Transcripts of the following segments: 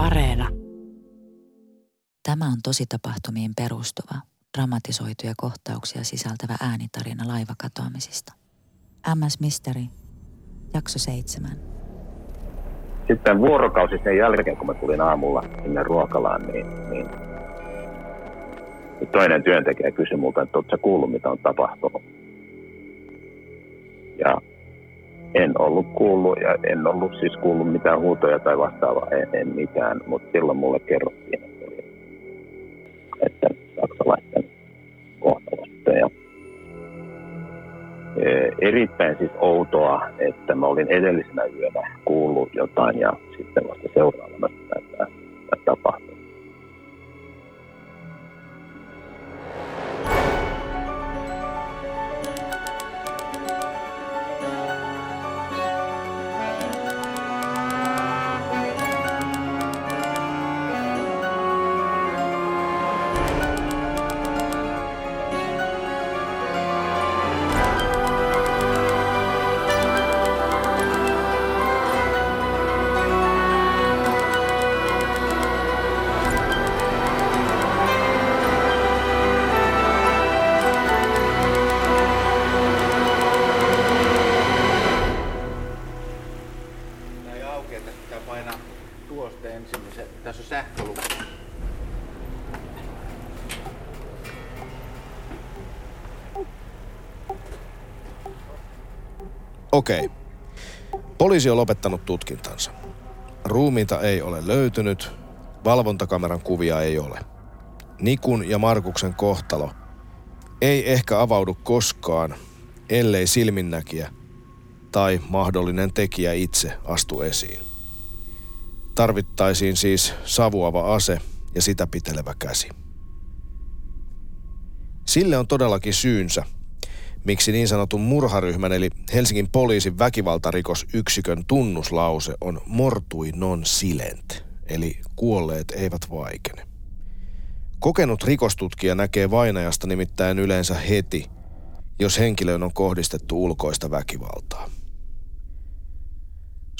Areena. Tämä on tositapahtumiin perustuva, dramatisoituja kohtauksia sisältävä äänitarina laivakatoamisista. MS Mystery, jakso 7. Sitten vuorokausi sen jälkeen, kun mä tulin aamulla sinne ruokalaan, niin, niin toinen työntekijä kysyi multa, että oletko kuullut, mitä on tapahtunut. Ja en ollut kuullut ja en ollut siis kuullut mitään huutoja tai vastaavaa, en, en mitään, mutta silloin mulle kerrottiin, että, saksalaisten kohtalosta. Ja, e, erittäin siis outoa, että mä olin edellisenä yönä kuullut jotain ja sitten vasta seuraavana tämä tapahtui. Okei. Poliisi on lopettanut tutkintansa. Ruumiita ei ole löytynyt, valvontakameran kuvia ei ole. Nikun ja Markuksen kohtalo ei ehkä avaudu koskaan, ellei silminnäkijä tai mahdollinen tekijä itse astu esiin. Tarvittaisiin siis savuava ase ja sitä pitelevä käsi. Sille on todellakin syynsä, miksi niin sanotun murharyhmän eli Helsingin poliisin väkivaltarikosyksikön tunnuslause on mortui non silent, eli kuolleet eivät vaikene. Kokenut rikostutkija näkee vainajasta nimittäin yleensä heti, jos henkilöön on kohdistettu ulkoista väkivaltaa.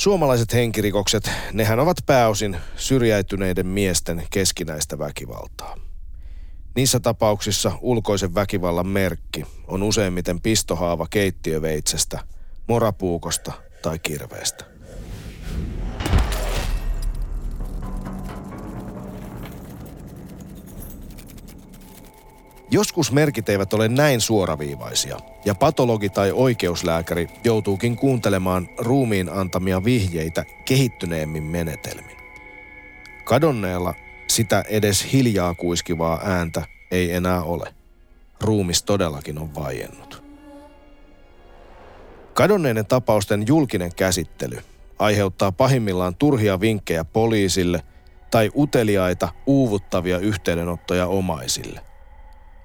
Suomalaiset henkirikokset, nehän ovat pääosin syrjäytyneiden miesten keskinäistä väkivaltaa. Niissä tapauksissa ulkoisen väkivallan merkki on useimmiten pistohaava keittiöveitsestä, morapuukosta tai kirveestä. Joskus merkit eivät ole näin suoraviivaisia, ja patologi tai oikeuslääkäri joutuukin kuuntelemaan ruumiin antamia vihjeitä kehittyneemmin menetelmin. Kadonneella sitä edes hiljaa kuiskivaa ääntä ei enää ole. Ruumis todellakin on vaiennut. Kadonneiden tapausten julkinen käsittely aiheuttaa pahimmillaan turhia vinkkejä poliisille tai uteliaita, uuvuttavia yhteydenottoja omaisille.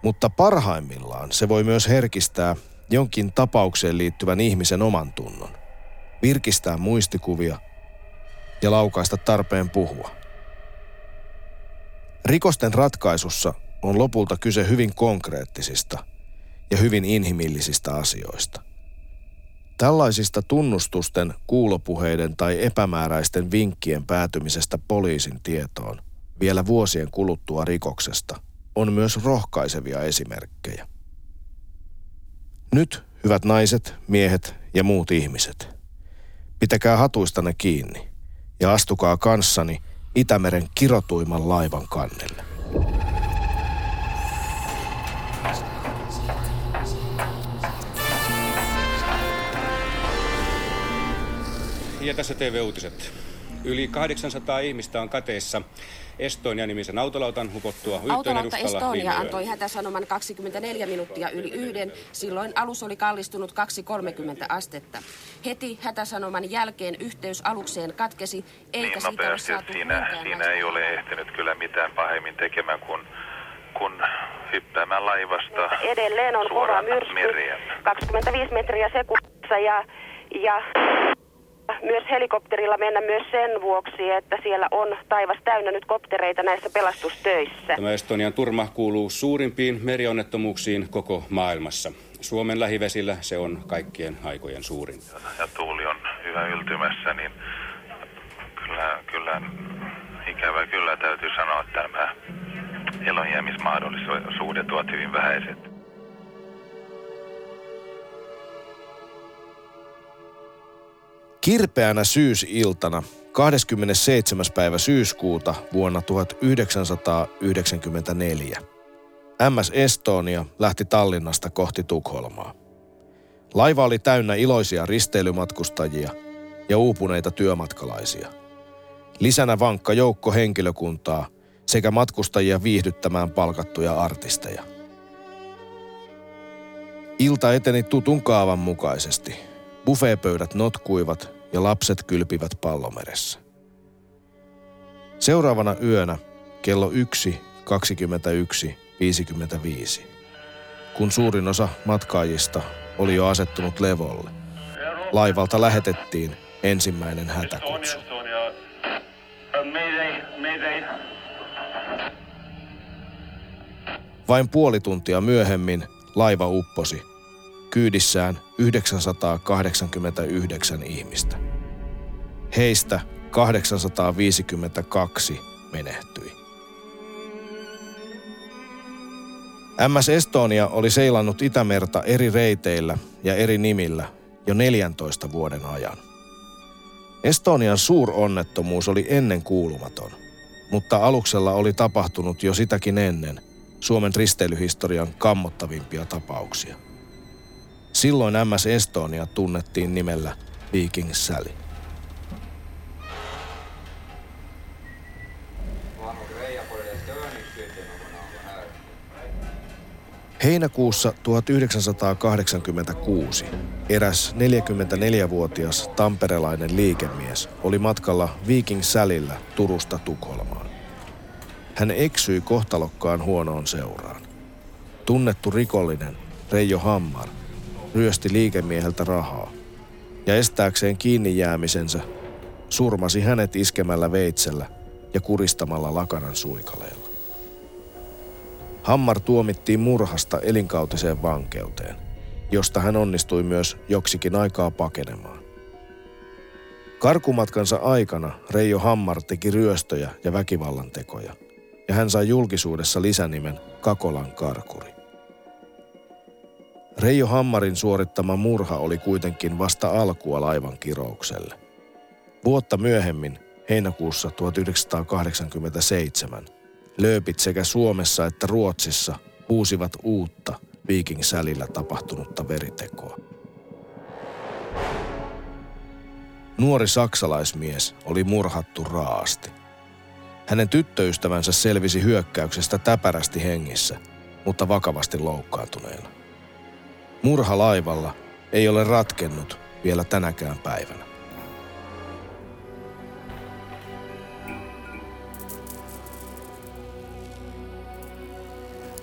Mutta parhaimmillaan se voi myös herkistää jonkin tapaukseen liittyvän ihmisen oman tunnon, virkistää muistikuvia ja laukaista tarpeen puhua. Rikosten ratkaisussa on lopulta kyse hyvin konkreettisista ja hyvin inhimillisistä asioista. Tällaisista tunnustusten, kuulopuheiden tai epämääräisten vinkkien päätymisestä poliisin tietoon vielä vuosien kuluttua rikoksesta on myös rohkaisevia esimerkkejä. Nyt, hyvät naiset, miehet ja muut ihmiset, pitäkää hatuistanne kiinni ja astukaa kanssani Itämeren kirotuimman laivan kannelle. Ja tässä TV-uutiset. Yli 800 ihmistä on kateessa Estonia-nimisen autolautan hupottua yhteen Autolauta edustalla Estonia antoi hätäsanoman 24 minuuttia yli yhden. Silloin alus oli kallistunut 2,30 astetta. Heti hätäsanoman jälkeen yhteys alukseen katkesi, eikä niin siitä ole nopeasti, saatu siinä, siinä ei ole ehtinyt kyllä mitään pahemmin tekemään kuin, kuin hyppäämään laivasta Edelleen on kova suoraan myrsky, mereen. 25 metriä sekunnissa ja, ja myös helikopterilla mennä myös sen vuoksi, että siellä on taivas täynnä nyt koptereita näissä pelastustöissä. Tämä Estonian turma kuuluu suurimpiin merionnettomuuksiin koko maailmassa. Suomen lähivesillä se on kaikkien aikojen suurin. Ja tuuli on yhä yltymässä, niin kyllä, kyllä ikävä kyllä täytyy sanoa, että nämä elonjäämismahdollisuudet ovat hyvin vähäiset. Kirpeänä syysiltana 27. päivä syyskuuta vuonna 1994 MS Estonia lähti Tallinnasta kohti Tukholmaa. Laiva oli täynnä iloisia risteilymatkustajia ja uupuneita työmatkalaisia. Lisänä vankka joukko henkilökuntaa sekä matkustajia viihdyttämään palkattuja artisteja. Ilta eteni tutun kaavan mukaisesti. Buffeepöydät notkuivat ja lapset kylpivät pallomeressä. Seuraavana yönä kello 1, 21, 55, kun suurin osa matkaajista oli jo asettunut levolle. Laivalta lähetettiin ensimmäinen hätäkutsu. Vain puoli tuntia myöhemmin laiva upposi, kyydissään 989 ihmistä. Heistä 852 menehtyi. MS Estonia oli seilannut Itämerta eri reiteillä ja eri nimillä jo 14 vuoden ajan. Estonian suuronnettomuus oli ennen kuulumaton, mutta aluksella oli tapahtunut jo sitäkin ennen Suomen risteilyhistorian kammottavimpia tapauksia. Silloin MS Estonia tunnettiin nimellä Viking Sally. Heinäkuussa 1986 eräs 44-vuotias tamperelainen liikemies oli matkalla Viking Sälillä Turusta Tukholmaan. Hän eksyi kohtalokkaan huonoon seuraan. Tunnettu rikollinen Reijo Hammar ryösti liikemieheltä rahaa ja estääkseen kiinni jäämisensä surmasi hänet iskemällä veitsellä ja kuristamalla lakanan suikaleella. Hammar tuomittiin murhasta elinkautiseen vankeuteen, josta hän onnistui myös joksikin aikaa pakenemaan. Karkumatkansa aikana Reijo Hammar teki ryöstöjä ja väkivallan tekoja, ja hän sai julkisuudessa lisänimen Kakolan karkuri. Reijo Hammarin suorittama murha oli kuitenkin vasta alkua laivan kiroukselle. Vuotta myöhemmin, heinäkuussa 1987, lööpit sekä Suomessa että Ruotsissa uusivat uutta Viking Sälillä tapahtunutta veritekoa. Nuori saksalaismies oli murhattu raasti. Hänen tyttöystävänsä selvisi hyökkäyksestä täpärästi hengissä, mutta vakavasti loukkaantuneena. Murha laivalla ei ole ratkennut vielä tänäkään päivänä.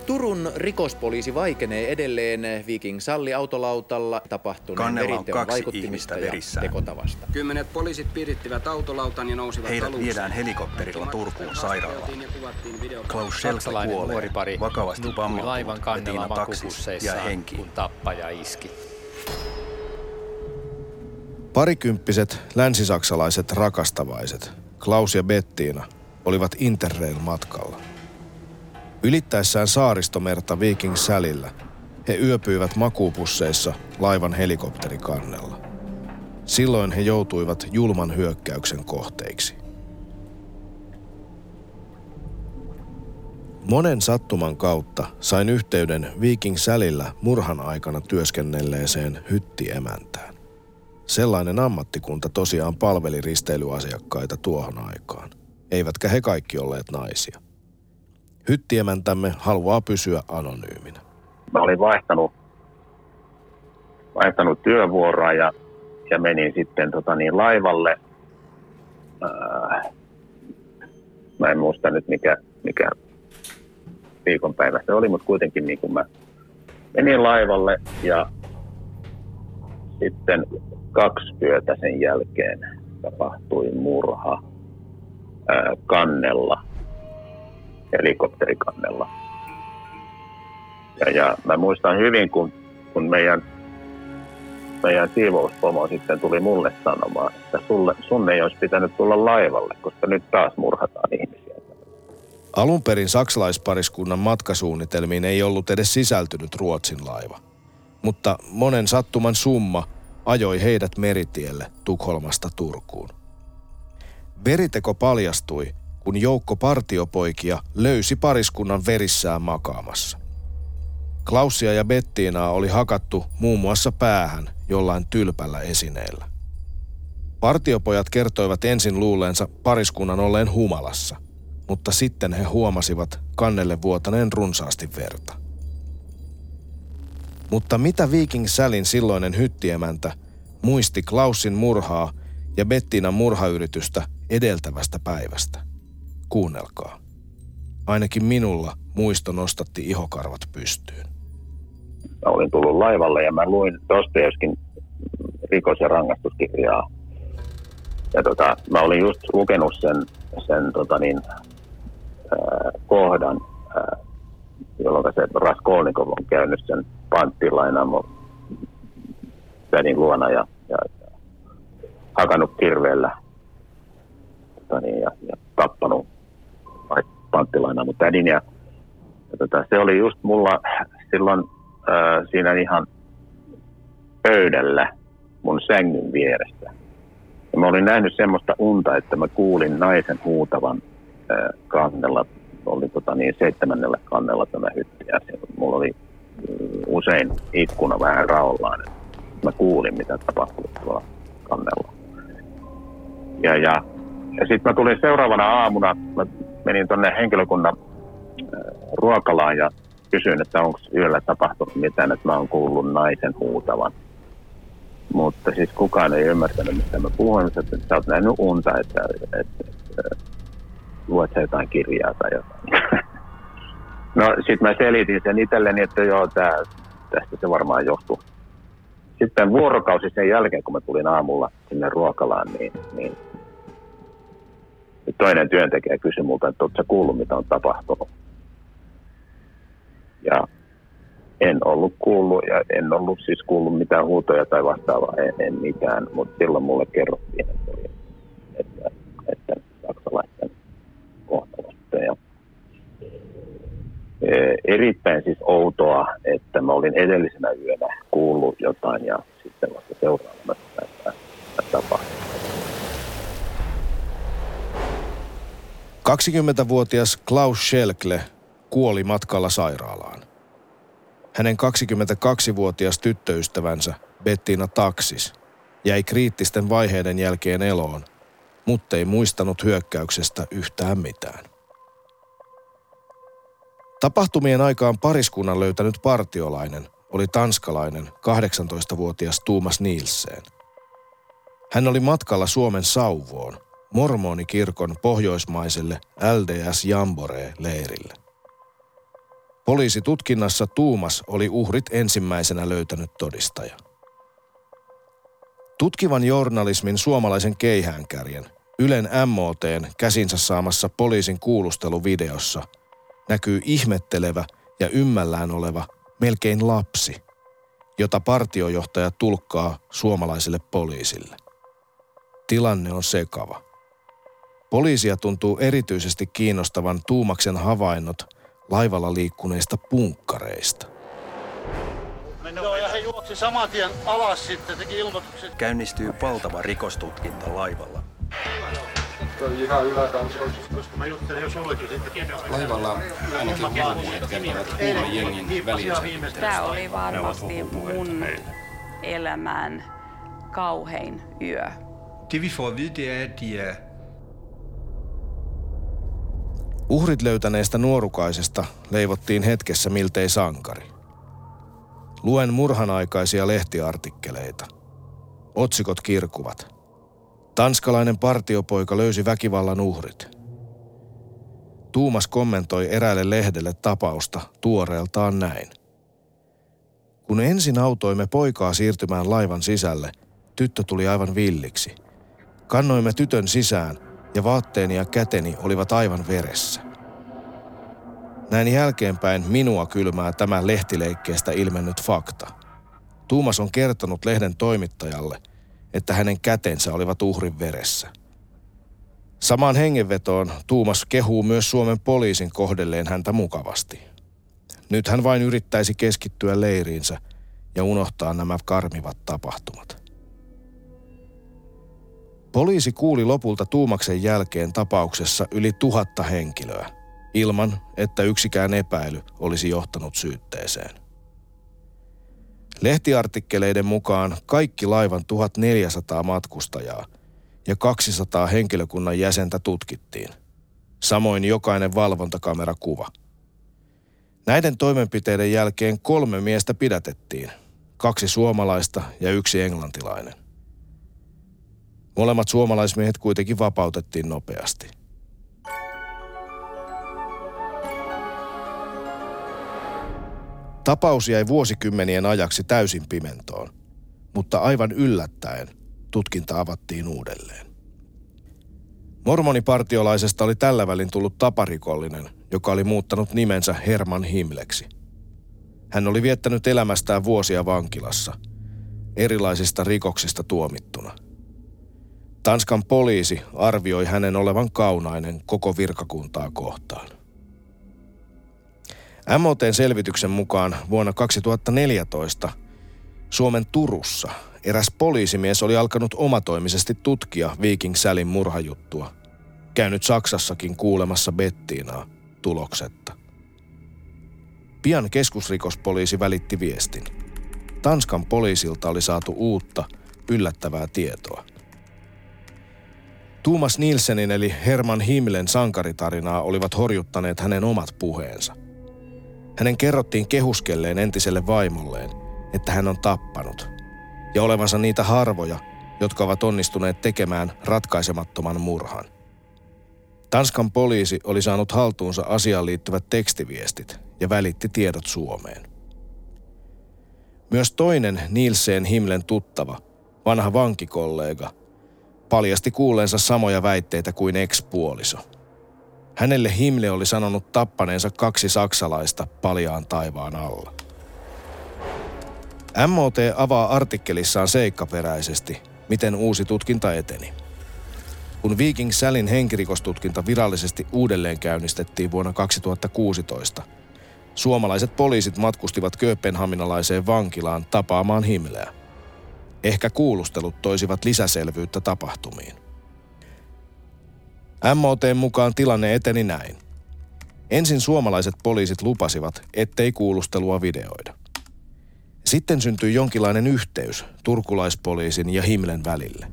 Turun rikospoliisi vaikenee edelleen Viking Salli autolautalla tapahtuneen veriteon vaikuttimista ja tekotavasta. Kymmenet poliisit piirittivät autolautan ja nousivat Heidät alukseen. viedään helikopterilla Turkuun sairaalaan. Klaus Schelke Saksalainen kuolee. nuori pari Vakavasti laivan ja kannella Tiina Taksis vakuupusseissaan, jäi henkiin. kun tappaja iski. Parikymppiset länsisaksalaiset rakastavaiset, Klaus ja Bettiina, olivat Interrail-matkalla. Ylittäessään saaristomerta Viking Sälillä he yöpyivät makuupusseissa laivan helikopterikannella. Silloin he joutuivat julman hyökkäyksen kohteiksi. Monen sattuman kautta sain yhteyden Viking Sälillä murhan aikana työskennelleeseen hyttiemäntään. Sellainen ammattikunta tosiaan palveli risteilyasiakkaita tuohon aikaan, eivätkä he kaikki olleet naisia. Hyttiemäntämme haluaa pysyä anonyyminä. Mä olin vaihtanut, vaihtanut työvuoroa ja, ja menin sitten tota niin, laivalle. Ää, mä en muista nyt mikä, mikä viikonpäivä se oli, mutta kuitenkin niin kuin mä menin laivalle ja sitten kaksi yötä sen jälkeen tapahtui murha ää, kannella, helikopterikannella. Ja, ja mä muistan hyvin, kun, kun meidän, meidän siivouspomo sitten tuli mulle sanomaan, että sulle, sun ei olisi pitänyt tulla laivalle, koska nyt taas murhataan ihmisiä. Alun perin saksalaispariskunnan matkasuunnitelmiin ei ollut edes sisältynyt Ruotsin laiva. Mutta monen sattuman summa ajoi heidät meritielle Tukholmasta Turkuun. Veriteko paljastui, kun joukko partiopoikia löysi pariskunnan verissään makaamassa. Klausia ja Bettiinaa oli hakattu muun muassa päähän jollain tylpällä esineellä. Partiopojat kertoivat ensin luuleensa pariskunnan olleen humalassa, mutta sitten he huomasivat kannelle vuotaneen runsaasti verta. Mutta mitä Viking Sälin silloinen hyttiemäntä muisti Klausin murhaa ja Bettinan murhayritystä edeltävästä päivästä? Kuunnelkaa. Ainakin minulla muisto nostatti ihokarvat pystyyn. Mä olin tullut laivalle ja mä luin Dostojevskin rikos- ja rangaistuskirjaa. Ja tota, mä olin just lukenut sen, sen tota niin, kohdan, ää, jolloin se Raskolnikov on käynyt sen panttilainaan tädin luona ja, ja, ja hakannut kirveellä tota niin, ja, ja tappanut panttilainaa mutta tädin. Ja, ja tota, se oli just mulla silloin ää, siinä ihan pöydällä mun sängyn vieressä. Ja mä olin nähnyt semmoista unta, että mä kuulin naisen huutavan kannella. Oli tota niin, seitsemännellä kannella tämä hytti ja mulla oli usein ikkuna vähän raollaan. Mä kuulin, mitä tapahtui tuolla kannella. Ja, ja, ja sitten mä tulin seuraavana aamuna, mä menin tuonne henkilökunnan ruokalaan ja kysyin, että onko yöllä tapahtunut mitään, että mä oon kuullut naisen huutavan. Mutta siis kukaan ei ymmärtänyt, mitä mä puhuin, että sä oot nähnyt unta, että, että, että, että luet jotain kirjaa tai jotain. No sitten mä selitin sen itselleni, että joo, tää, tästä se varmaan johtuu. Sitten vuorokausi sen jälkeen, kun mä tulin aamulla sinne ruokalaan, niin, niin toinen työntekijä kysyi multa, että ootko kuullut, mitä on tapahtunut. Ja en ollut kuullut ja en ollut siis kuullut mitään huutoja tai vastaavaa, en, en mitään, mutta silloin mulle kerrottiin, että, että, kohtalosta. Ja Eh, erittäin siis outoa, että mä olin edellisenä yönä kuullut jotain ja sitten vasta seuraavana että tapahtui. 20-vuotias Klaus Schelkle kuoli matkalla sairaalaan. Hänen 22-vuotias tyttöystävänsä Bettina Taksis jäi kriittisten vaiheiden jälkeen eloon, mutta ei muistanut hyökkäyksestä yhtään mitään. Tapahtumien aikaan pariskunnan löytänyt partiolainen oli tanskalainen 18-vuotias Tuumas Nielsen. Hän oli matkalla Suomen Sauvoon, mormonikirkon pohjoismaiselle LDS Jambore-leirille. Poliisitutkinnassa Tuumas oli uhrit ensimmäisenä löytänyt todistaja. Tutkivan journalismin suomalaisen keihäänkärjen Ylen MOTn käsinsä saamassa poliisin kuulusteluvideossa – näkyy ihmettelevä ja ymmällään oleva melkein lapsi, jota partiojohtaja tulkkaa suomalaiselle poliisille. Tilanne on sekava. Poliisia tuntuu erityisesti kiinnostavan Tuumaksen havainnot laivalla liikkuneista punkkareista. Joo, ja he juoksi saman tien alas sitten, teki ilmoituksen. Käynnistyy valtava rikostutkinta laivalla ihan yläkansoissa. Koska mä juttelen jo sullekin sitten. Laivalla ainakin huhupuheet kertovat kuuman jengin väliensä. Tämä oli varmasti mun elämän kauhein yö. Det vi får at vide, det er, at de er Uhrit löytäneestä nuorukaisesta leivottiin hetkessä miltei sankari. Luen murhanaikaisia lehtiartikkeleita. Otsikot kirkuvat. Tanskalainen partiopoika löysi väkivallan uhrit. Tuumas kommentoi eräälle lehdelle tapausta tuoreeltaan näin. Kun ensin autoimme poikaa siirtymään laivan sisälle, tyttö tuli aivan villiksi. Kannoimme tytön sisään ja vaatteeni ja käteni olivat aivan veressä. Näin jälkeenpäin minua kylmää tämä lehtileikkeestä ilmennyt fakta. Tuumas on kertonut lehden toimittajalle – että hänen kätensä olivat uhrin veressä. Samaan hengenvetoon Tuumas kehuu myös Suomen poliisin kohdelleen häntä mukavasti. Nyt hän vain yrittäisi keskittyä leiriinsä ja unohtaa nämä karmivat tapahtumat. Poliisi kuuli lopulta Tuumaksen jälkeen tapauksessa yli tuhatta henkilöä, ilman että yksikään epäily olisi johtanut syytteeseen. Lehtiartikkeleiden mukaan kaikki laivan 1400 matkustajaa ja 200 henkilökunnan jäsentä tutkittiin. Samoin jokainen valvontakamerakuva. Näiden toimenpiteiden jälkeen kolme miestä pidätettiin, kaksi suomalaista ja yksi englantilainen. Molemmat suomalaismiehet kuitenkin vapautettiin nopeasti. Tapaus jäi vuosikymmenien ajaksi täysin pimentoon, mutta aivan yllättäen tutkinta avattiin uudelleen. Mormonipartiolaisesta oli tällä välin tullut taparikollinen, joka oli muuttanut nimensä Herman Himleksi. Hän oli viettänyt elämästään vuosia vankilassa, erilaisista rikoksista tuomittuna. Tanskan poliisi arvioi hänen olevan kaunainen koko virkakuntaa kohtaan. MOTn selvityksen mukaan vuonna 2014 Suomen Turussa eräs poliisimies oli alkanut omatoimisesti tutkia Viking Sälin murhajuttua. Käynyt Saksassakin kuulemassa Bettiinaa tuloksetta. Pian keskusrikospoliisi välitti viestin. Tanskan poliisilta oli saatu uutta, yllättävää tietoa. Tuomas Nielsenin eli Herman Himlen sankaritarinaa olivat horjuttaneet hänen omat puheensa. Hänen kerrottiin kehuskelleen entiselle vaimolleen, että hän on tappanut, ja olevansa niitä harvoja, jotka ovat onnistuneet tekemään ratkaisemattoman murhan. Tanskan poliisi oli saanut haltuunsa asiaan liittyvät tekstiviestit ja välitti tiedot Suomeen. Myös toinen Nielsen Himlen tuttava, vanha vankikollega, paljasti kuulleensa samoja väitteitä kuin ex-puoliso – Hänelle Himle oli sanonut tappaneensa kaksi saksalaista paljaan taivaan alla. MOT avaa artikkelissaan seikkaperäisesti, miten uusi tutkinta eteni. Kun Viking Sälin henkirikostutkinta virallisesti uudelleen käynnistettiin vuonna 2016, suomalaiset poliisit matkustivat Kööpenhaminalaiseen vankilaan tapaamaan Himleä. Ehkä kuulustelut toisivat lisäselvyyttä tapahtumiin. MOT mukaan tilanne eteni näin. Ensin suomalaiset poliisit lupasivat, ettei kuulustelua videoida. Sitten syntyi jonkinlainen yhteys turkulaispoliisin ja Himlen välille.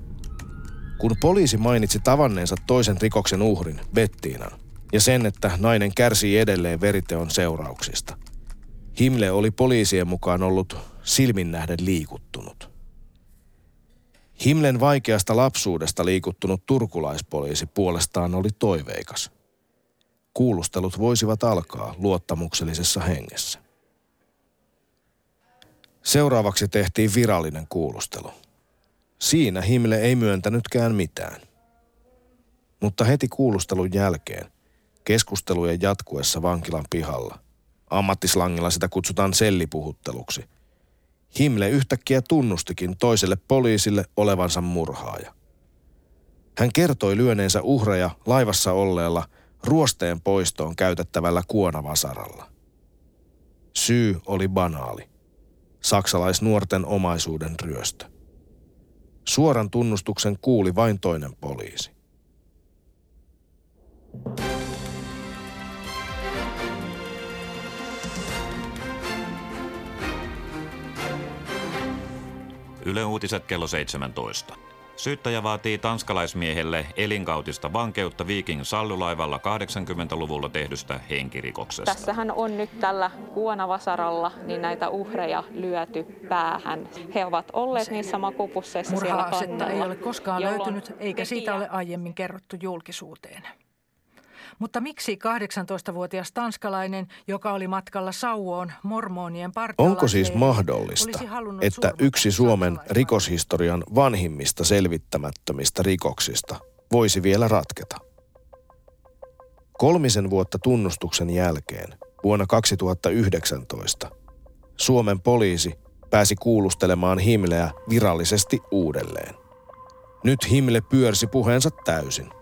Kun poliisi mainitsi tavanneensa toisen rikoksen uhrin, Bettiinan, ja sen, että nainen kärsii edelleen veriteon seurauksista. Himle oli poliisien mukaan ollut silminnähden liikuttunut. Himlen vaikeasta lapsuudesta liikuttunut turkulaispoliisi puolestaan oli toiveikas. Kuulustelut voisivat alkaa luottamuksellisessa hengessä. Seuraavaksi tehtiin virallinen kuulustelu. Siinä Himle ei myöntänytkään mitään. Mutta heti kuulustelun jälkeen, keskustelujen jatkuessa vankilan pihalla, ammattislangilla sitä kutsutaan sellipuhutteluksi – Himle yhtäkkiä tunnustikin toiselle poliisille olevansa murhaaja. Hän kertoi lyöneensä uhreja laivassa olleella ruosteen poistoon käytettävällä kuonavasaralla. Syy oli banaali. Saksalaisnuorten omaisuuden ryöstö. Suoran tunnustuksen kuuli vain toinen poliisi. Yle Uutiset kello 17. Syyttäjä vaatii tanskalaismiehelle elinkautista vankeutta Viking sallulaivalla 80-luvulla tehdystä henkirikoksesta. Tässähän on nyt tällä kuonavasaralla niin näitä uhreja lyöty päähän. He ovat olleet niissä makupusseissa siellä ei ole koskaan löytynyt, eikä siitä ole aiemmin kerrottu julkisuuteen. Mutta miksi 18-vuotias tanskalainen, joka oli matkalla Sauoon mormonien Onko siis mahdollista, että yksi Suomen rikoshistorian vanhimmista selvittämättömistä rikoksista voisi vielä ratketa? Kolmisen vuotta tunnustuksen jälkeen, vuonna 2019, Suomen poliisi pääsi kuulustelemaan Himleä virallisesti uudelleen. Nyt Himle pyörsi puheensa täysin.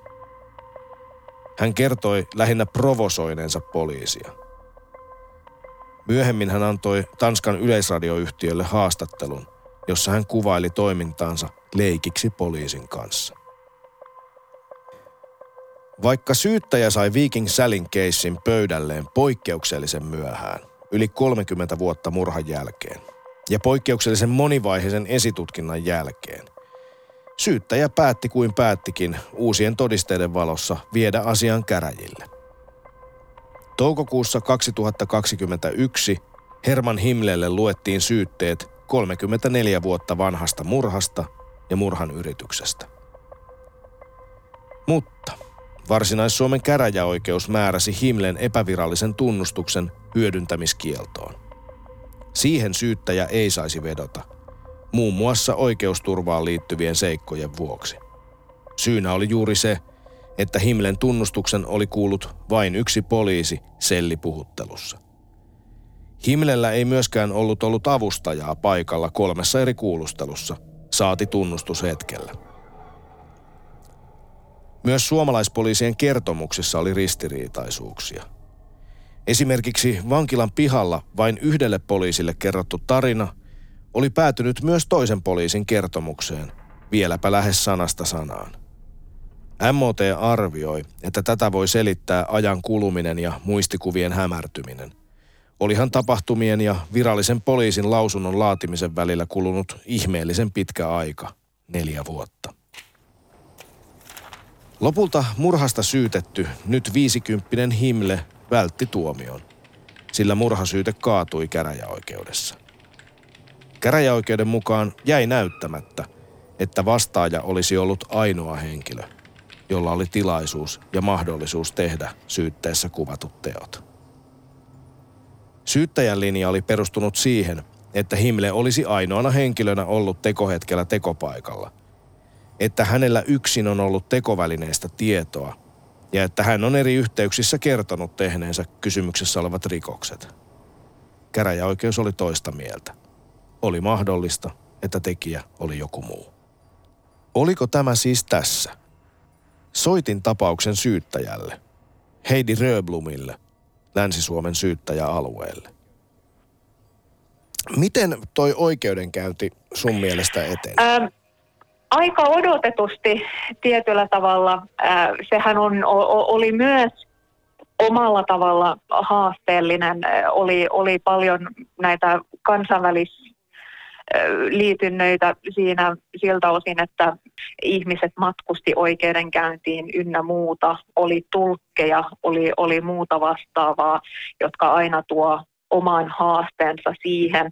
Hän kertoi lähinnä provosoineensa poliisia. Myöhemmin hän antoi Tanskan yleisradioyhtiölle haastattelun, jossa hän kuvaili toimintaansa leikiksi poliisin kanssa. Vaikka syyttäjä sai Viking Salin keissin pöydälleen poikkeuksellisen myöhään, yli 30 vuotta murhan jälkeen, ja poikkeuksellisen monivaiheisen esitutkinnan jälkeen, syyttäjä päätti kuin päättikin uusien todisteiden valossa viedä asian käräjille. Toukokuussa 2021 Herman Himlelle luettiin syytteet 34 vuotta vanhasta murhasta ja murhan yrityksestä. Mutta Varsinais-Suomen käräjäoikeus määräsi Himlen epävirallisen tunnustuksen hyödyntämiskieltoon. Siihen syyttäjä ei saisi vedota, muun muassa oikeusturvaan liittyvien seikkojen vuoksi. Syynä oli juuri se, että Himlen tunnustuksen oli kuullut vain yksi poliisi sellipuhuttelussa. Himlellä ei myöskään ollut ollut avustajaa paikalla kolmessa eri kuulustelussa, saati tunnustushetkellä. Myös suomalaispoliisien kertomuksissa oli ristiriitaisuuksia. Esimerkiksi vankilan pihalla vain yhdelle poliisille kerrottu tarina oli päätynyt myös toisen poliisin kertomukseen, vieläpä lähes sanasta sanaan. MOT arvioi, että tätä voi selittää ajan kuluminen ja muistikuvien hämärtyminen. Olihan tapahtumien ja virallisen poliisin lausunnon laatimisen välillä kulunut ihmeellisen pitkä aika, neljä vuotta. Lopulta murhasta syytetty, nyt viisikymppinen Himle vältti tuomion, sillä murhasyyte kaatui käräjäoikeudessa. Käräjäoikeuden mukaan jäi näyttämättä, että vastaaja olisi ollut ainoa henkilö, jolla oli tilaisuus ja mahdollisuus tehdä syytteessä kuvatut teot. Syyttäjän linja oli perustunut siihen, että Himle olisi ainoana henkilönä ollut tekohetkellä tekopaikalla – että hänellä yksin on ollut tekovälineestä tietoa ja että hän on eri yhteyksissä kertonut tehneensä kysymyksessä olevat rikokset. Käräjäoikeus oli toista mieltä. Oli mahdollista, että tekijä oli joku muu. Oliko tämä siis tässä? Soitin tapauksen syyttäjälle, Heidi Röblumille, Länsi-Suomen syyttäjäalueelle. Miten toi oikeudenkäynti sun mielestä eteni? Ähm, aika odotetusti tietyllä tavalla. Sehän on, oli myös omalla tavalla haasteellinen. Oli, oli paljon näitä kansainvälisliitynnöitä siinä siltä osin, että ihmiset matkusti oikeudenkäyntiin ynnä muuta. Oli tulkkeja, oli, oli muuta vastaavaa, jotka aina tuo oman haasteensa siihen.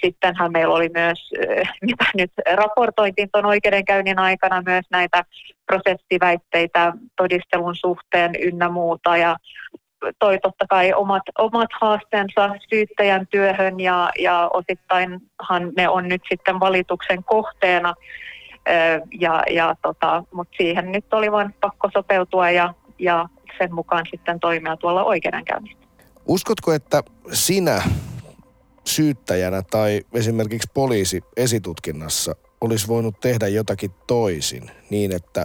Sittenhän meillä oli myös, mitä nyt raportoitiin tuon oikeudenkäynnin aikana, myös näitä prosessiväitteitä todistelun suhteen ynnä muuta. Ja toi totta kai omat, omat haasteensa syyttäjän työhön ja, ja osittainhan ne on nyt sitten valituksen kohteena. Ja, ja tota, Mutta siihen nyt oli vain pakko sopeutua ja, ja sen mukaan sitten toimia tuolla oikeudenkäynnissä. Uskotko, että sinä syyttäjänä tai esimerkiksi poliisi esitutkinnassa olisi voinut tehdä jotakin toisin niin, että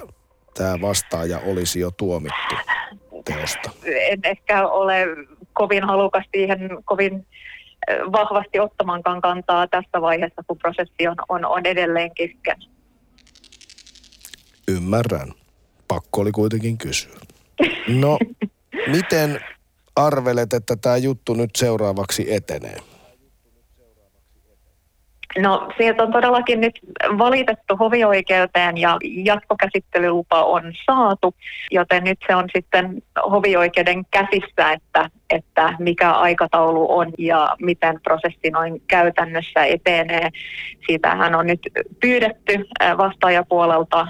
tämä vastaaja olisi jo tuomittu teosta? En ehkä ole kovin halukas siihen kovin vahvasti ottamankaan kantaa tässä vaiheessa, kun prosessi on, on, on edelleen kesken. Ymmärrän. Pakko oli kuitenkin kysyä. No, miten arvelet, että tämä juttu nyt seuraavaksi etenee? No sieltä on todellakin nyt valitettu hovioikeuteen ja jatkokäsittelylupa on saatu, joten nyt se on sitten hovioikeuden käsissä, että, että mikä aikataulu on ja miten prosessi noin käytännössä etenee. Siitähän on nyt pyydetty vastaajapuolelta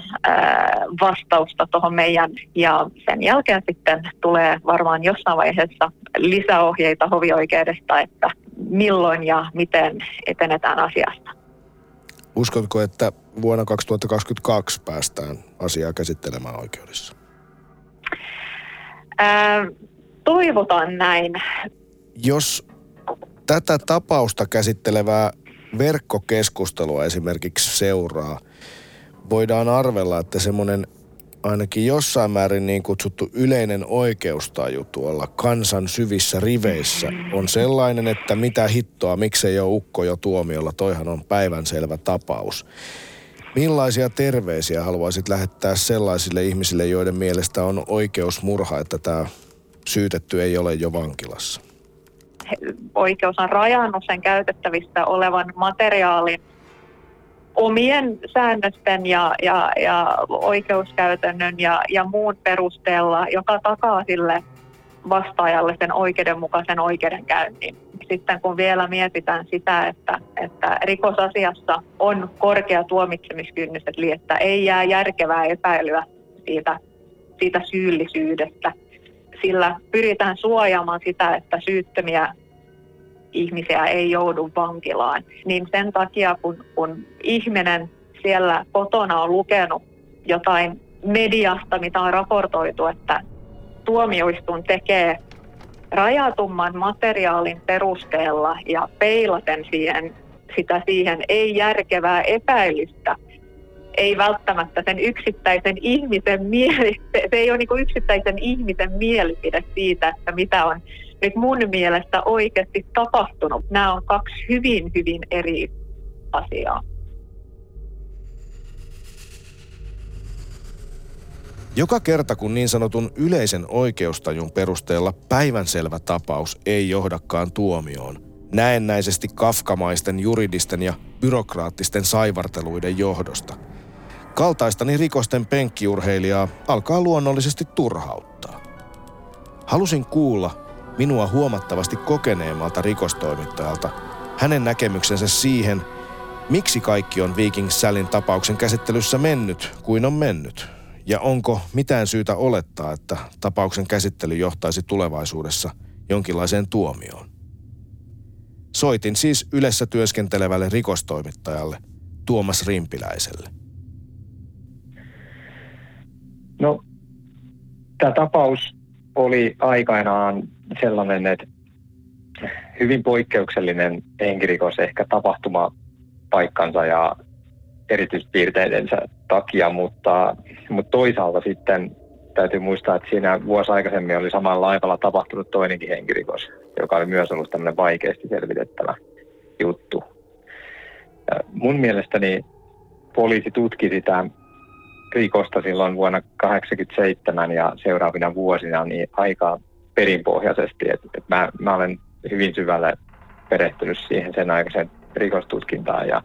vastausta tuohon meidän ja sen jälkeen sitten tulee varmaan jossain vaiheessa lisäohjeita hovioikeudesta, että milloin ja miten etenetään asiasta. Uskotko, että vuonna 2022 päästään asiaa käsittelemään oikeudessa? Ää, toivotaan näin. Jos tätä tapausta käsittelevää verkkokeskustelua esimerkiksi seuraa, voidaan arvella, että semmoinen ainakin jossain määrin niin kutsuttu yleinen oikeustaju tuolla kansan syvissä riveissä on sellainen, että mitä hittoa, miksei ole ukko jo tuomiolla, toihan on päivänselvä tapaus. Millaisia terveisiä haluaisit lähettää sellaisille ihmisille, joiden mielestä on oikeusmurha, että tämä syytetty ei ole jo vankilassa? Oikeus on rajannut sen käytettävissä olevan materiaalin omien säännösten ja, ja, ja oikeuskäytännön ja, ja muun perusteella, joka takaa sille vastaajalle sen oikeudenmukaisen oikeudenkäynnin. Sitten kun vielä mietitään sitä, että, että rikosasiassa on korkea tuomitsemiskynnys, eli että ei jää järkevää epäilyä siitä, siitä syyllisyydestä, sillä pyritään suojaamaan sitä, että syyttömiä ihmisiä ei joudu vankilaan. Niin sen takia, kun, kun ihminen siellä kotona on lukenut jotain mediasta, mitä on raportoitu, että tuomioistuin tekee rajatumman materiaalin perusteella ja peilaten siihen, sitä siihen ei järkevää epäilystä, ei välttämättä sen yksittäisen ihmisen mieli, se ei ole niin yksittäisen ihmisen mielipide siitä, että mitä on nyt mun mielestä oikeasti tapahtunut. Nämä on kaksi hyvin, hyvin eri asiaa. Joka kerta kun niin sanotun yleisen oikeustajun perusteella päivänselvä tapaus ei johdakaan tuomioon, näennäisesti kafkamaisten juridisten ja byrokraattisten saivarteluiden johdosta. Kaltaistani rikosten penkkiurheilijaa alkaa luonnollisesti turhauttaa. Halusin kuulla, minua huomattavasti kokeneemmalta rikostoimittajalta hänen näkemyksensä siihen, miksi kaikki on Viking Sallin tapauksen käsittelyssä mennyt kuin on mennyt. Ja onko mitään syytä olettaa, että tapauksen käsittely johtaisi tulevaisuudessa jonkinlaiseen tuomioon. Soitin siis yleensä työskentelevälle rikostoimittajalle Tuomas Rimpiläiselle. No, tämä tapaus oli aikanaan sellainen, että hyvin poikkeuksellinen henkirikos ehkä tapahtuma paikkansa ja erityispiirteidensä takia, mutta, mutta toisaalta sitten täytyy muistaa, että siinä vuosi aikaisemmin oli samalla laivalla tapahtunut toinenkin henkirikos, joka oli myös ollut tämmöinen vaikeasti selvitettävä juttu. Ja mun mielestäni poliisi tutki sitä rikosta silloin vuonna 1987 ja seuraavina vuosina niin aika perinpohjaisesti. Et, et mä, mä olen hyvin syvälle perehtynyt siihen sen aikaisen rikostutkintaan ja,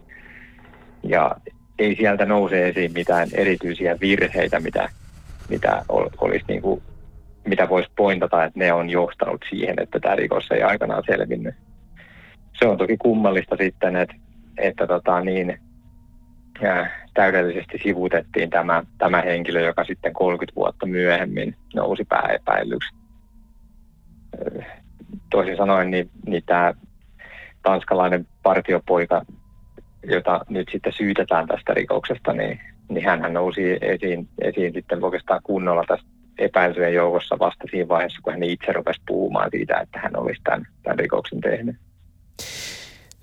ja ei sieltä nouse esiin mitään erityisiä virheitä, mitä, mitä ol, olisi niin kuin, mitä voisi pointata, että ne on johtanut siihen, että tämä rikos ei aikanaan selvinnyt. Se on toki kummallista sitten, että, että tota niin, ja täydellisesti sivutettiin tämä, tämä henkilö, joka sitten 30 vuotta myöhemmin nousi pääepäilyksi toisin sanoen, niin, niin tämä tanskalainen partiopoika, jota nyt sitten syytetään tästä rikoksesta, niin, niin hän nousi esiin, esiin sitten oikeastaan kunnolla tästä epäiltyjen joukossa vasta siinä vaiheessa, kun hän itse rupesi puhumaan siitä, että hän olisi tämän, tämän rikoksen tehnyt.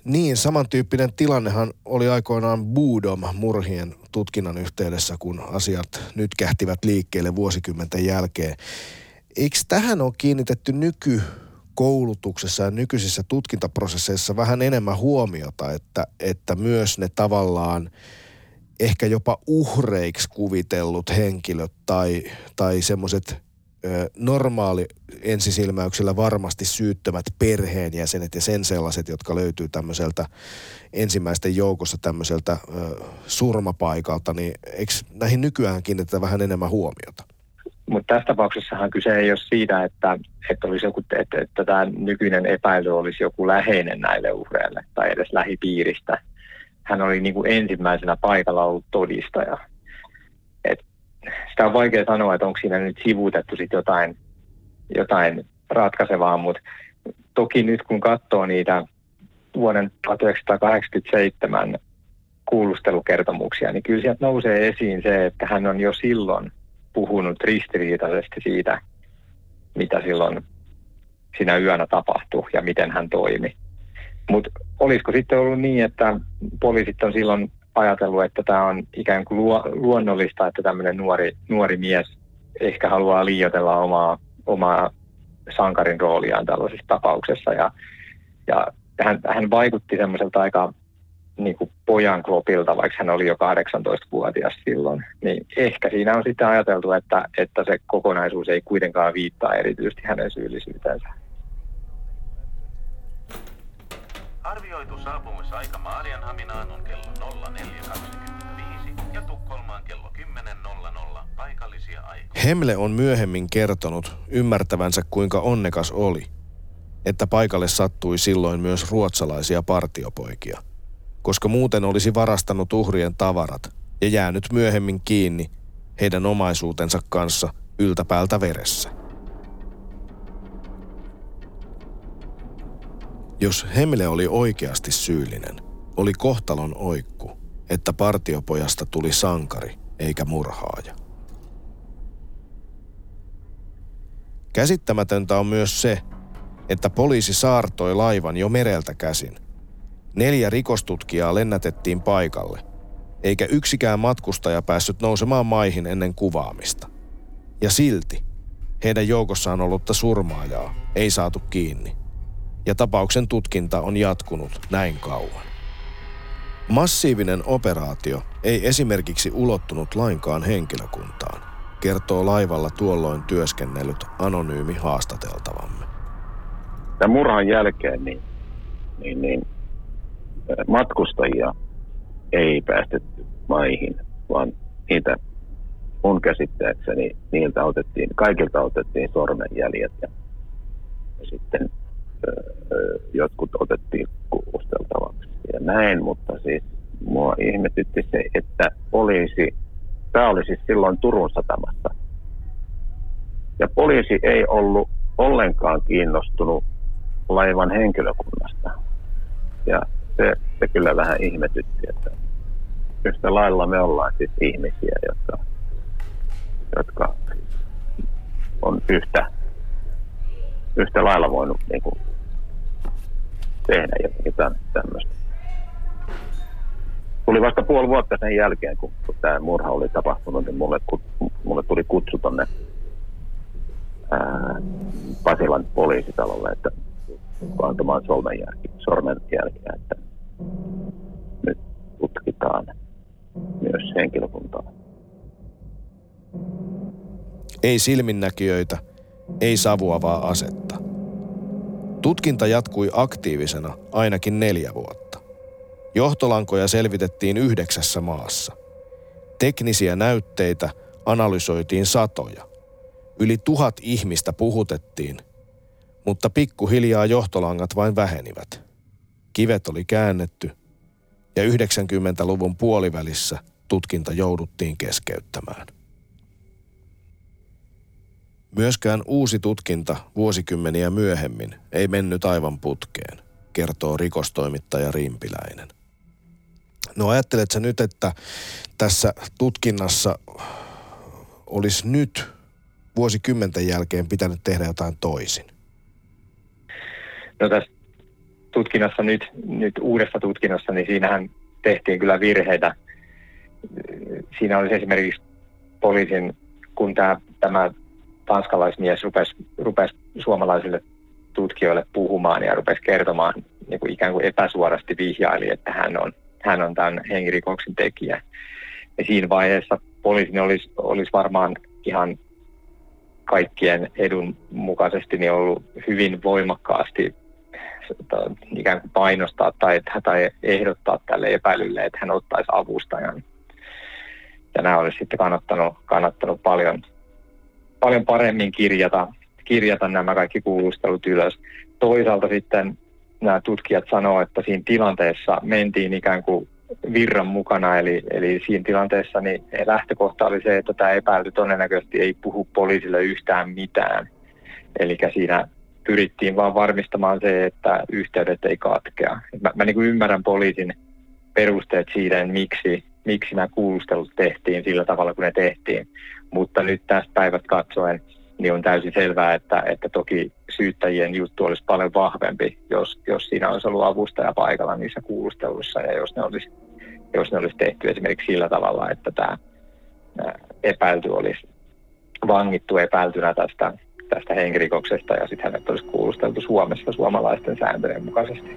Niin, samantyyppinen tilannehan oli aikoinaan Budom-murhien tutkinnan yhteydessä, kun asiat nyt kähtivät liikkeelle vuosikymmenten jälkeen. Eikö tähän ole kiinnitetty nykykoulutuksessa ja nykyisissä tutkintaprosesseissa vähän enemmän huomiota, että, että myös ne tavallaan ehkä jopa uhreiksi kuvitellut henkilöt tai, tai semmoiset normaali ensisilmäyksellä varmasti syyttömät perheenjäsenet ja sen sellaiset, jotka löytyy tämmöiseltä ensimmäisten joukossa tämmöiseltä surmapaikalta, niin eikö näihin nykyään kiinnitetä vähän enemmän huomiota? Mutta tässä tapauksessahan kyse ei ole siitä, että, että, olisi joku, että, että tämä nykyinen epäily olisi joku läheinen näille uhreille tai edes lähipiiristä. Hän oli niin kuin ensimmäisenä paikalla ollut todistaja. Et sitä on vaikea sanoa, että onko siinä nyt sivuutettu sit jotain, jotain ratkaisevaa, mutta toki nyt kun katsoo niitä vuoden 1987 kuulustelukertomuksia, niin kyllä sieltä nousee esiin se, että hän on jo silloin – puhunut ristiriitaisesti siitä, mitä silloin siinä yönä tapahtui ja miten hän toimi. Mutta olisiko sitten ollut niin, että poliisit on silloin ajatellut, että tämä on ikään kuin luo, luonnollista, että tämmöinen nuori, nuori mies ehkä haluaa liioitella omaa, omaa sankarin rooliaan tällaisessa tapauksessa. Ja, ja hän, hän vaikutti semmoiselta aika niin kuin pojan klopilta, vaikka hän oli jo 18-vuotias silloin, niin ehkä siinä on sitten ajateltu, että, että se kokonaisuus ei kuitenkaan viittaa erityisesti hänen syyllisyytensä. Arvioitu saapumisaika Maarianhaminaan on kello 04.25 ja Tukholmaan kello 10.00 paikallisia aikoja. Hemle on myöhemmin kertonut ymmärtävänsä kuinka onnekas oli, että paikalle sattui silloin myös ruotsalaisia partiopoikia, koska muuten olisi varastanut uhrien tavarat ja jäänyt myöhemmin kiinni heidän omaisuutensa kanssa yltäpäältä veressä. Jos Hemle oli oikeasti syyllinen, oli kohtalon oikku, että partiopojasta tuli sankari eikä murhaaja. Käsittämätöntä on myös se, että poliisi saartoi laivan jo mereltä käsin. Neljä rikostutkijaa lennätettiin paikalle, eikä yksikään matkustaja päässyt nousemaan maihin ennen kuvaamista. Ja silti heidän joukossaan ollutta surmaajaa ei saatu kiinni ja tapauksen tutkinta on jatkunut näin kauan. Massiivinen operaatio ei esimerkiksi ulottunut lainkaan henkilökuntaan, kertoo laivalla tuolloin työskennellyt anonyymi haastateltavamme. Tämän murhan jälkeen niin, niin, niin matkustajia ei päästetty maihin, vaan niitä mun käsittääkseni niiltä otettiin, kaikilta otettiin sormenjäljet ja, ja sitten jotkut otettiin kuulusteltavaksi ja näin, mutta siis mua ihmetytti se, että poliisi, tämä oli siis silloin Turun satamassa, ja poliisi ei ollut ollenkaan kiinnostunut laivan henkilökunnasta. Ja se, se kyllä vähän ihmetytti, että yhtä lailla me ollaan siis ihmisiä, jotka, jotka on yhtä, yhtä lailla voinut niin kuin, tehdä jotain tämmöistä. Tuli vasta puoli vuotta sen jälkeen, kun, kun tämä murha oli tapahtunut, niin mulle, mulle tuli kutsu tonne ää, Pasilan poliisitalolle, että antamaan sormenjälkiä, että nyt tutkitaan myös henkilökuntaa. Ei silminnäkijöitä, ei savuavaa asetta. Tutkinta jatkui aktiivisena ainakin neljä vuotta. Johtolankoja selvitettiin yhdeksässä maassa. Teknisiä näytteitä analysoitiin satoja. Yli tuhat ihmistä puhutettiin, mutta pikkuhiljaa johtolangat vain vähenivät. Kivet oli käännetty ja 90-luvun puolivälissä tutkinta jouduttiin keskeyttämään. Myöskään uusi tutkinta vuosikymmeniä myöhemmin ei mennyt aivan putkeen, kertoo rikostoimittaja Rimpiläinen. No ajatteletko nyt, että tässä tutkinnassa olisi nyt vuosikymmenten jälkeen pitänyt tehdä jotain toisin? No tässä tutkinnassa nyt, nyt uudessa tutkinnassa, niin siinähän tehtiin kyllä virheitä. Siinä olisi esimerkiksi poliisin, kun tämä, tämä tanskalaismies rupesi, rupesi suomalaisille tutkijoille puhumaan ja rupesi kertomaan niin kuin ikään kuin epäsuorasti vihjaili, että hän on, hän on tämän hengirikoksen tekijä. Ja siinä vaiheessa poliisin olisi, olisi varmaan ihan kaikkien edun mukaisesti niin ollut hyvin voimakkaasti ikään kuin painostaa tai, tai ehdottaa tälle epäilylle, että hän ottaisi avustajan. Ja nämä olisi sitten kannattanut, kannattanut paljon, paljon paremmin kirjata, kirjata nämä kaikki kuulustelut ylös. Toisaalta sitten nämä tutkijat sanoo, että siinä tilanteessa mentiin ikään kuin virran mukana, eli, eli siinä tilanteessa niin lähtökohta oli se, että tämä epäilty todennäköisesti ei puhu poliisille yhtään mitään. Eli siinä pyrittiin vaan varmistamaan se, että yhteydet ei katkea. Mä, mä niin kuin ymmärrän poliisin perusteet siitä, miksi, miksi nämä kuulustelut tehtiin sillä tavalla, kun ne tehtiin. Mutta nyt tästä päivät katsoen niin on täysin selvää, että, että toki syyttäjien juttu olisi paljon vahvempi, jos, jos siinä olisi ollut avustaja paikalla niissä kuulusteluissa ja jos ne olisi jos ne olisi tehty esimerkiksi sillä tavalla, että tämä epäilty olisi vangittu epäiltynä tästä, tästä henkirikoksesta ja sitten hänet olisi kuulusteltu Suomessa suomalaisten sääntöjen mukaisesti.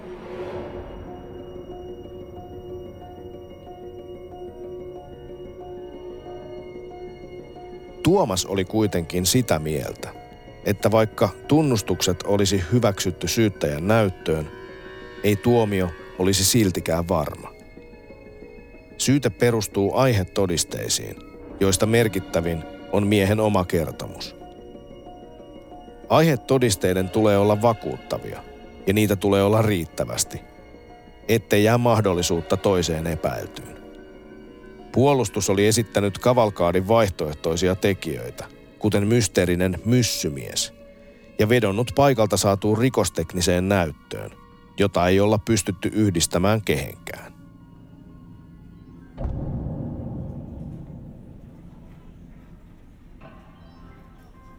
Tuomas oli kuitenkin sitä mieltä, että vaikka tunnustukset olisi hyväksytty syyttäjän näyttöön, ei tuomio olisi siltikään varma. Syyte perustuu aihetodisteisiin, joista merkittävin on miehen oma kertomus. Aihetodisteiden tulee olla vakuuttavia ja niitä tulee olla riittävästi, ettei jää mahdollisuutta toiseen epäiltyyn. Puolustus oli esittänyt kavalkaadin vaihtoehtoisia tekijöitä, kuten mysteerinen myssymies, ja vedonnut paikalta saatuun rikostekniseen näyttöön, jota ei olla pystytty yhdistämään kehenkään.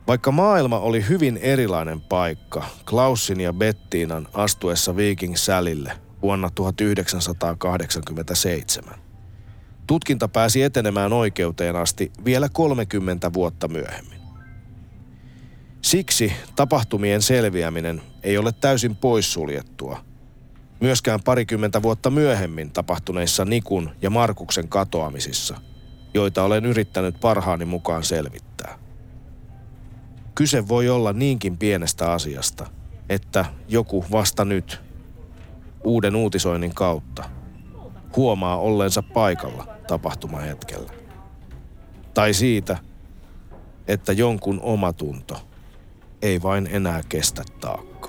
Vaikka maailma oli hyvin erilainen paikka Klausin ja Bettiinan astuessa Viking Salille vuonna 1987, tutkinta pääsi etenemään oikeuteen asti vielä 30 vuotta myöhemmin. Siksi tapahtumien selviäminen ei ole täysin poissuljettua. Myöskään parikymmentä vuotta myöhemmin tapahtuneissa Nikun ja Markuksen katoamisissa, joita olen yrittänyt parhaani mukaan selvittää. Kyse voi olla niinkin pienestä asiasta, että joku vasta nyt, uuden uutisoinnin kautta, huomaa olleensa paikalla tapahtumahetkellä. Tai siitä, että jonkun omatunto ei vain enää kestä taakkaa.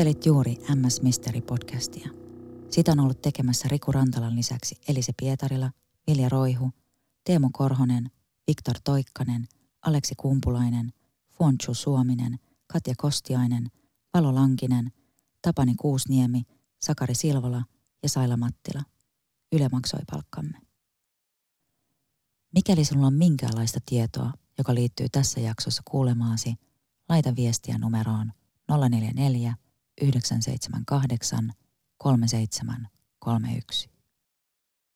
Kuuntelit juuri MS Mystery-podcastia. Sitä on ollut tekemässä Riku Rantalan lisäksi Elise Pietarila, Vilja Roihu, Teemu Korhonen, Viktor Toikkanen, Aleksi Kumpulainen, Fuonchu Suominen, Katja Kostiainen, Valo Lankinen, Tapani Kuusniemi, Sakari Silvola ja Saila Mattila. Yle maksoi palkkamme. Mikäli sinulla on minkäänlaista tietoa, joka liittyy tässä jaksossa kuulemaasi, laita viestiä numeroon 044 978 3731.